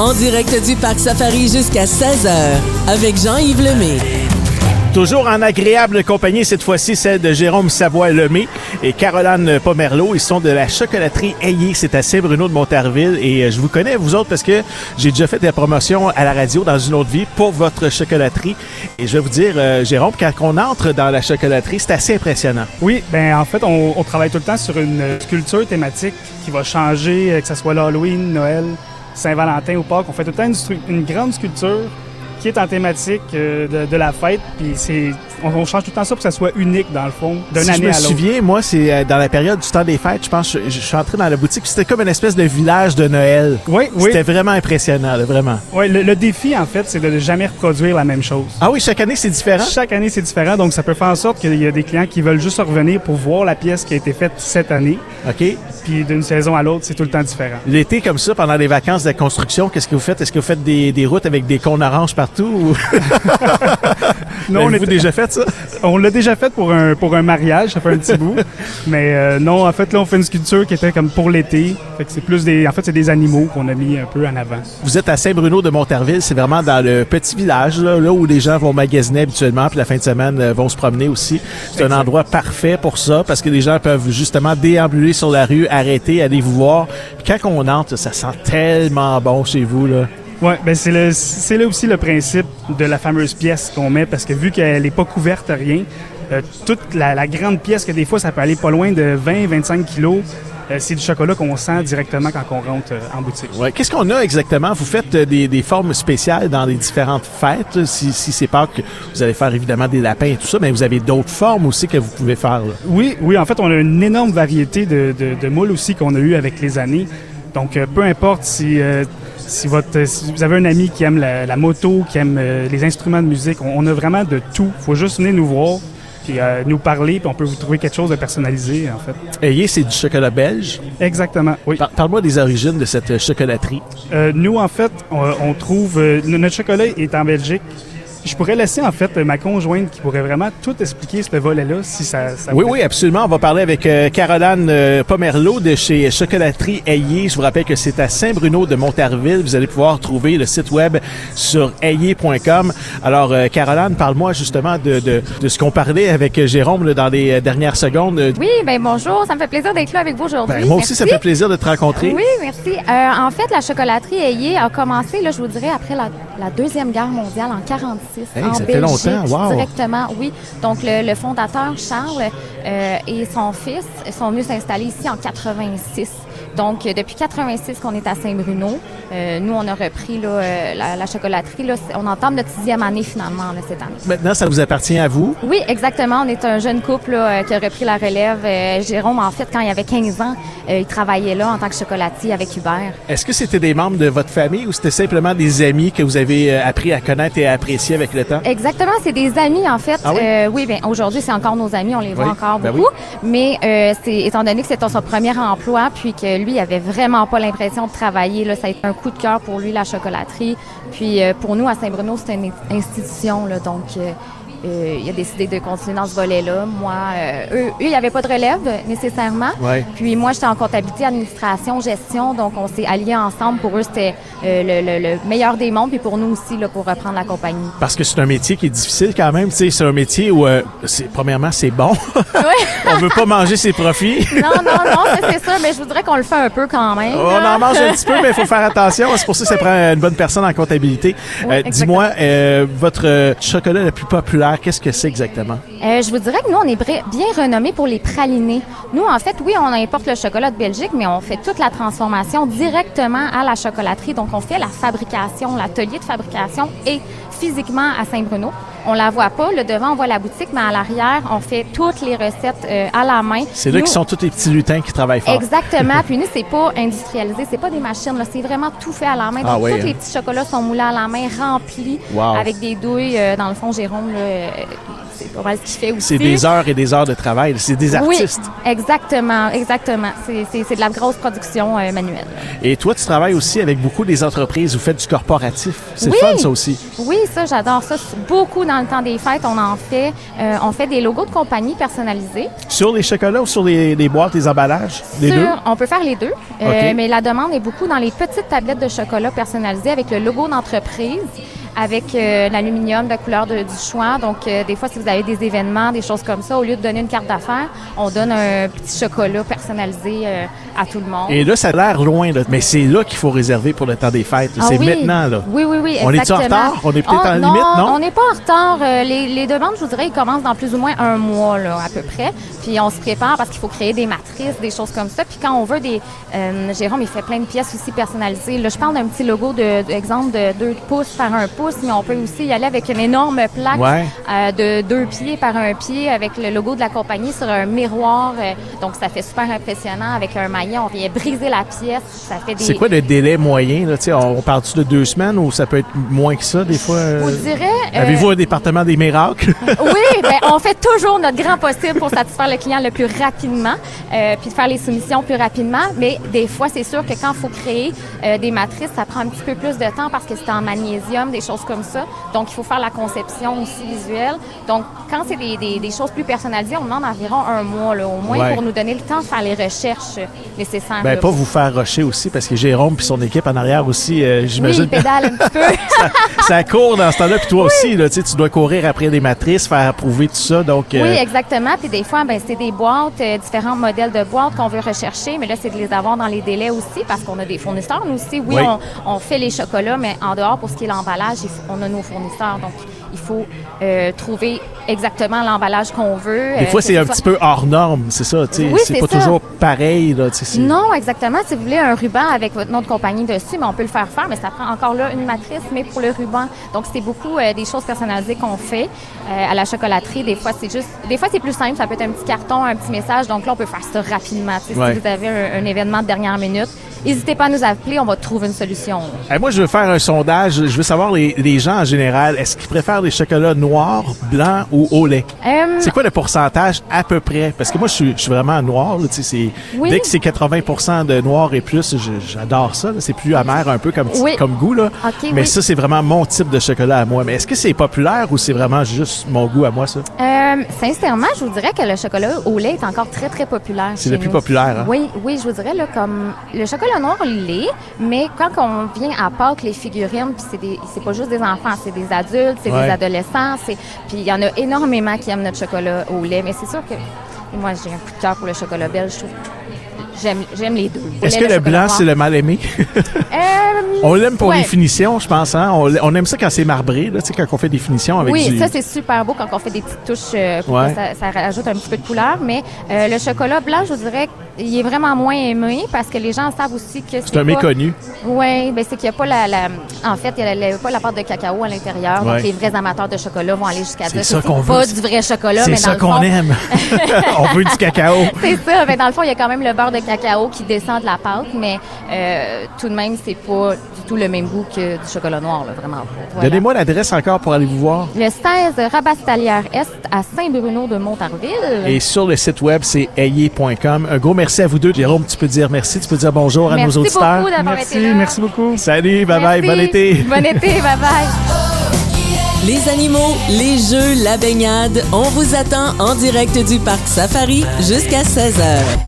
En direct du Parc Safari jusqu'à 16h avec Jean-Yves Lemay. Toujours en agréable compagnie, cette fois-ci celle de Jérôme Savoie-Lemay et Caroline Pomerleau. Ils sont de la chocolaterie Ayé, c'est à Saint-Bruno de Montarville. Et euh, je vous connais, vous autres, parce que j'ai déjà fait des promotions à la radio dans une autre vie pour votre chocolaterie. Et je vais vous dire, euh, Jérôme, quand on entre dans la chocolaterie, c'est assez impressionnant. Oui, ben en fait, on, on travaille tout le temps sur une sculpture thématique qui va changer, euh, que ce soit l'Halloween, Noël, Saint-Valentin ou Pâques. On fait tout le temps une, grande sculpture qui est en thématique euh, de, de la fête. Puis c'est, on, on change tout le temps ça pour que ça soit unique dans le fond, d'une Si année je me à l'autre. souviens, moi, c'est euh, dans la période du temps des fêtes, je pense, je, je suis entré dans la boutique, c'était comme une espèce de village de Noël. Oui, oui. C'était vraiment impressionnant, là, vraiment. Ouais, le, le défi en fait, c'est de ne jamais reproduire la même chose. Ah oui, chaque année, c'est différent? Chaque année, c'est différent, donc ça peut faire en sorte qu'il y a des clients qui veulent juste revenir pour voir la pièce qui a été faite cette année. OK. Puis d'une saison à l'autre, c'est tout le temps différent. L'été, comme ça, pendant les vacances de construction, qu'est-ce que vous faites? Est-ce que vous faites des, des routes avec des cônes oranges partout? Ou... Non, on, est- déjà fait? Ça? on l'a déjà fait pour un, pour un mariage, ça fait un petit bout. Mais euh, non, en fait, là, on fait une sculpture qui était comme pour l'été. Fait que c'est plus des, en fait, c'est des animaux qu'on a mis un peu en avant. Vous êtes à Saint-Bruno de Montarville, c'est vraiment dans le petit village, là, là où les gens vont magasiner habituellement, puis la fin de semaine euh, vont se promener aussi. C'est un endroit parfait pour ça, parce que les gens peuvent justement déambuler sur la rue, arrêter, aller vous voir. Puis quand on entre, ça sent tellement bon chez vous, là. Ouais, ben c'est le, c'est là aussi le principe de la fameuse pièce qu'on met parce que vu qu'elle n'est pas couverte à rien, euh, toute la, la grande pièce que des fois ça peut aller pas loin de 20-25 kilos, euh, c'est du chocolat qu'on sent directement quand on rentre euh, en boutique. Ouais. Qu'est-ce qu'on a exactement? Vous faites des, des formes spéciales dans les différentes fêtes. Si, si c'est pas que vous allez faire évidemment des lapins et tout ça, mais vous avez d'autres formes aussi que vous pouvez faire. là. Oui, oui, en fait, on a une énorme variété de, de, de moules aussi qu'on a eu avec les années. Donc, peu importe si, si, votre, si vous avez un ami qui aime la, la moto, qui aime euh, les instruments de musique, on, on a vraiment de tout. faut juste venir nous voir, puis euh, nous parler, puis on peut vous trouver quelque chose de personnalisé, en fait. Ayez, c'est du chocolat belge. Exactement, oui. Par- Parle-moi des origines de cette euh, chocolaterie. Euh, nous, en fait, on, on trouve... euh, notre chocolat est en Belgique. Je pourrais laisser, en fait, ma conjointe qui pourrait vraiment tout expliquer ce volet-là, si ça... ça Oui, oui, absolument. On va parler avec euh, Caroline euh, Pomerleau de chez Chocolaterie Ayé. Je vous rappelle que c'est à Saint-Bruno de Montarville. Vous allez pouvoir trouver le site web sur ayé.com. Alors, euh, Caroline, parle-moi justement de, de, de ce qu'on parlait avec euh, Jérôme là, dans les euh, dernières secondes. Oui, ben bonjour, ça me fait plaisir d'être là avec vous aujourd'hui. ben, moi aussi, ça me fait plaisir de te rencontrer. Oui, merci. Euh, en fait, la chocolaterie Ayé a commencé, là, je vous dirais, après la, la Deuxième Guerre mondiale en 46 Hey, en ça fait Belgique, longtemps, wow. directement, oui. Donc, le, le fondateur, Charles, euh, et son fils sont venus s'installer ici en 86. Donc, euh, depuis 86 qu'on est à Saint-Bruno, euh, nous, on a repris là, euh, la, la chocolaterie. Là, on entame notre sixième année, finalement, là, cette année. Maintenant, ça vous appartient à vous? Oui, exactement. On est un jeune couple là, euh, qui a repris la relève. Euh, Jérôme, en fait, quand il avait 15 ans, euh, il travaillait là en tant que chocolatier avec Hubert. Est-ce que c'était des membres de votre famille ou c'était simplement des amis que vous avez appris à connaître et à apprécier avec le temps? Exactement, c'est des amis en fait. Ah oui? Euh, oui, bien aujourd'hui c'est encore nos amis, on les voit Oui, encore ben beaucoup. Mais euh, c'est étant donné que c'était son premier emploi, puis que lui il avait vraiment pas l'impression de travailler, là, ça a été un coup de cœur pour lui la chocolaterie. Puis euh, pour nous à Saint-Bruno c'est une institution là, donc. euh, euh, il a décidé de continuer dans ce volet-là. Moi, euh, eux, eux, il n'y avait pas de relève nécessairement. Ouais. Puis moi, j'étais en comptabilité, administration, gestion, donc on s'est alliés ensemble. Pour eux, c'était euh, le, le- le meilleur des mondes, puis pour nous aussi, là, pour reprendre la compagnie. Parce que c'est un métier qui est difficile quand même. Tu sais, c'est un métier où, euh, c'est, premièrement, c'est bon. On veut pas manger ses profits. Non, non, non, c'est ça, mais je voudrais qu'on le fait un peu quand même. On là. en mange un petit peu, mais il faut faire attention. C'est pour ça que ça prend une bonne personne en comptabilité. Oui, Euh, Dis-moi, euh, votre chocolat le plus populaire, qu'est-ce que c'est exactement? Euh, je vous dirais que nous, on est bien renommés pour les pralinés. Nous, en fait, oui, on importe le chocolat de Belgique, mais on fait toute la transformation directement à la chocolaterie. Donc, on fait la fabrication, l'atelier de fabrication et physiquement à Saint-Bruno. On la voit pas. Le devant, on voit la boutique, mais à l'arrière, on fait toutes les recettes euh, à la main. C'est là qu'ils sont tous les petits lutins qui travaillent fort. Exactement. Puis nous, c'est pas industrialisé, c'est pas des machines, là. c'est vraiment tout fait à la main. Ah Donc, oui, tous hein. les petits chocolats sont moulés à la main, remplis Wow. avec des douilles. euh, dans le fond, Jérôme, là, euh, c'est pas mal ce qu'il fait aussi. C'est des heures et des heures de travail. C'est des artistes. Oui, exactement, exactement. C'est- de la grosse production euh, manuelle. Et toi, tu travailles aussi avec beaucoup des entreprises. Vous faites du corporatif. C'est Oui. fun, ça aussi. Oui, ça, j'adore ça. Beaucoup dans le temps des fêtes, on en fait. Euh, on fait des logos de compagnie personnalisés. Sur les chocolats ou sur les, les boîtes, les emballages? Les Sur- deux? On peut faire les deux, Euh, mais la demande est beaucoup dans les petites tablettes de chocolat personnalisées avec le logo d'entreprise, avec euh, l'aluminium de la couleur de- du choix. Donc, euh, des fois, si vous avez des événements, des choses comme ça, au lieu de donner une carte d'affaires, on donne un petit chocolat personnalisé euh, à tout le monde. Et là, ça a l'air loin, là. mais c'est là qu'il faut réserver pour le temps des fêtes. Ah c'est oui. maintenant, là. Oui, oui, oui, On est-tu en retard? On est peut-être Oh, en limite, non? on n'est pas en retard. Les, les demandes, je vous dirais, ils commencent dans plus ou moins un mois, là, à peu près. Puis on se prépare parce qu'il faut créer des matrices, des choses comme ça. Puis quand on veut des... Jérôme, il fait plein de pièces aussi personnalisées. Là, je parle d'un petit logo, de, d'exemple de 2 pouces par 1 pouce, mais on peut aussi y aller avec une énorme plaque Ouais. euh, de 2 pieds par 1 pied avec le logo de la compagnie sur un miroir. Euh, donc, ça fait super impressionnant. Avec un maillet, on vient briser la pièce. Ça fait des... C'est quoi le délai moyen? Là? On parle-tu de deux semaines ou ça peut être moins que ça, des fois? Je vous dirais... euh, Avez-vous un département des miracles? Oui, ben, on fait toujours notre grand possible pour satisfaire le client le plus rapidement, euh, puis de faire les soumissions plus rapidement. Mais des fois, c'est sûr que quand il faut créer euh, des matrices, ça prend un petit peu plus de temps parce que c'est en magnésium, des choses comme ça. Donc, il faut faire la conception aussi visuelle. Donc, quand c'est des, des, des choses plus personnalisées, on demande environ un mois, là, au moins, Ouais. pour nous donner le temps de faire les recherches nécessaires. ben, là. pas vous faire rusher aussi, parce que Jérôme puis son équipe en arrière aussi, euh, Oui, j'imagine il pédale un petit peu. ça court dans ce temps-là. Puis toi aussi, là, tu dois courir après des matrices, faire approuver tout ça. Donc, euh, Oui, exactement. Puis des fois, ben, c'est des boîtes, euh, différents modèles de boîtes qu'on veut rechercher, mais là, c'est de les avoir dans les délais aussi parce qu'on a des fournisseurs, nous aussi. Oui, Oui. On, on fait les chocolats, mais en dehors, pour ce qui est l'emballage, on a nos fournisseurs. Donc, il faut euh, trouver exactement l'emballage qu'on veut. des euh, fois, c'est ce un soit- petit peu hors norme, c'est ça. Oui, c'est pas ça. toujours pareil. Là, tu sais, c'est- Non, exactement. Si vous voulez un ruban avec votre nom de compagnie dessus, mais on peut le faire faire, mais ça prend encore là une matrice, mais pour le ruban. Donc, c'est beaucoup euh, des choses personnalisées qu'on fait euh, à la chocolaterie. Des fois, c'est juste, des fois, c'est plus simple. Ça peut être un petit carton, un petit message. Donc là, on peut faire ça rapidement. Ouais. Si vous avez un, un événement de dernière minute, n'hésitez pas à nous appeler. On va trouver une solution. Moi, je veux faire un sondage. Je veux savoir les, les gens en général, est-ce qu'ils préfèrent les chocolats noirs, blancs ou au lait? C'est quoi le pourcentage à peu près? Parce que moi, je suis, je suis vraiment noir. Là, Oui. Dès que c'est 80% de noir et plus, j'adore ça. C'est plus amer un peu comme, Oui. comme goût. Là. Mais oui. ça, c'est vraiment mon type de chocolat à moi. Mais est-ce que c'est populaire ou c'est vraiment juste mon goût à moi, ça? Sincèrement, je vous dirais que le chocolat au lait est encore très, très populaire. C'est le plus nous. populaire, hein? Oui, oui, je vous dirais, là, comme le chocolat noir l'est, mais quand on vient à Pâques, les figurines, puis c'est pas juste des enfants, c'est des adultes, c'est Ouais. des adolescents, c'est, puis il y en a énormément qui aiment notre chocolat au lait, mais c'est sûr que moi, j'ai un coup de cœur pour le chocolat belge, je trouve. J'aime, j'aime les deux. Est-ce que le blanc, c'est le mal aimé? Euh, on l'aime pour ouais. les finitions, je pense. Hein? On, on aime ça quand c'est marbré, là, quand on fait des finitions avec Oui, du... ça c'est super beau quand on fait des petites touches euh, pour Ouais. que ça, ça rajoute un petit peu de couleur. Mais euh, le chocolat blanc, je vous dirais, il est vraiment moins aimé parce que les gens savent aussi que c'est c'est un pas- méconnu. Oui, ben c'est qu'il n'y a pas la, la- en fait, il n'y a, pas la pâte de cacao à l'intérieur. Ouais. Donc les vrais amateurs de chocolat vont aller jusqu'à C'est dire ça c'est pas veut. du vrai chocolat, C'est mais ça dans qu'on fond, aime. on veut du cacao. c'est ça. Mais dans le fond, il y a quand même le beurre de cacao qui descend de la pâte, mais euh, tout de même, c'est pas du tout le même goût que du chocolat noir, là, vraiment. Voilà. Donnez-moi l'adresse encore pour aller vous voir. Le 16 Rabastalière Est à Saint-Bruno de Montarville. Et sur le site web, c'est ayez.com. Un gros merci à vous deux. Jérôme, tu peux dire merci, tu peux dire bonjour à Merci nos auditeurs. beaucoup d'avoir Merci, été là. merci beaucoup. Salut, bye bye, Merci. bon été. Bon été, bye bye. Les animaux, les jeux, la baignade, on vous attend en direct du parc Safari jusqu'à 16h.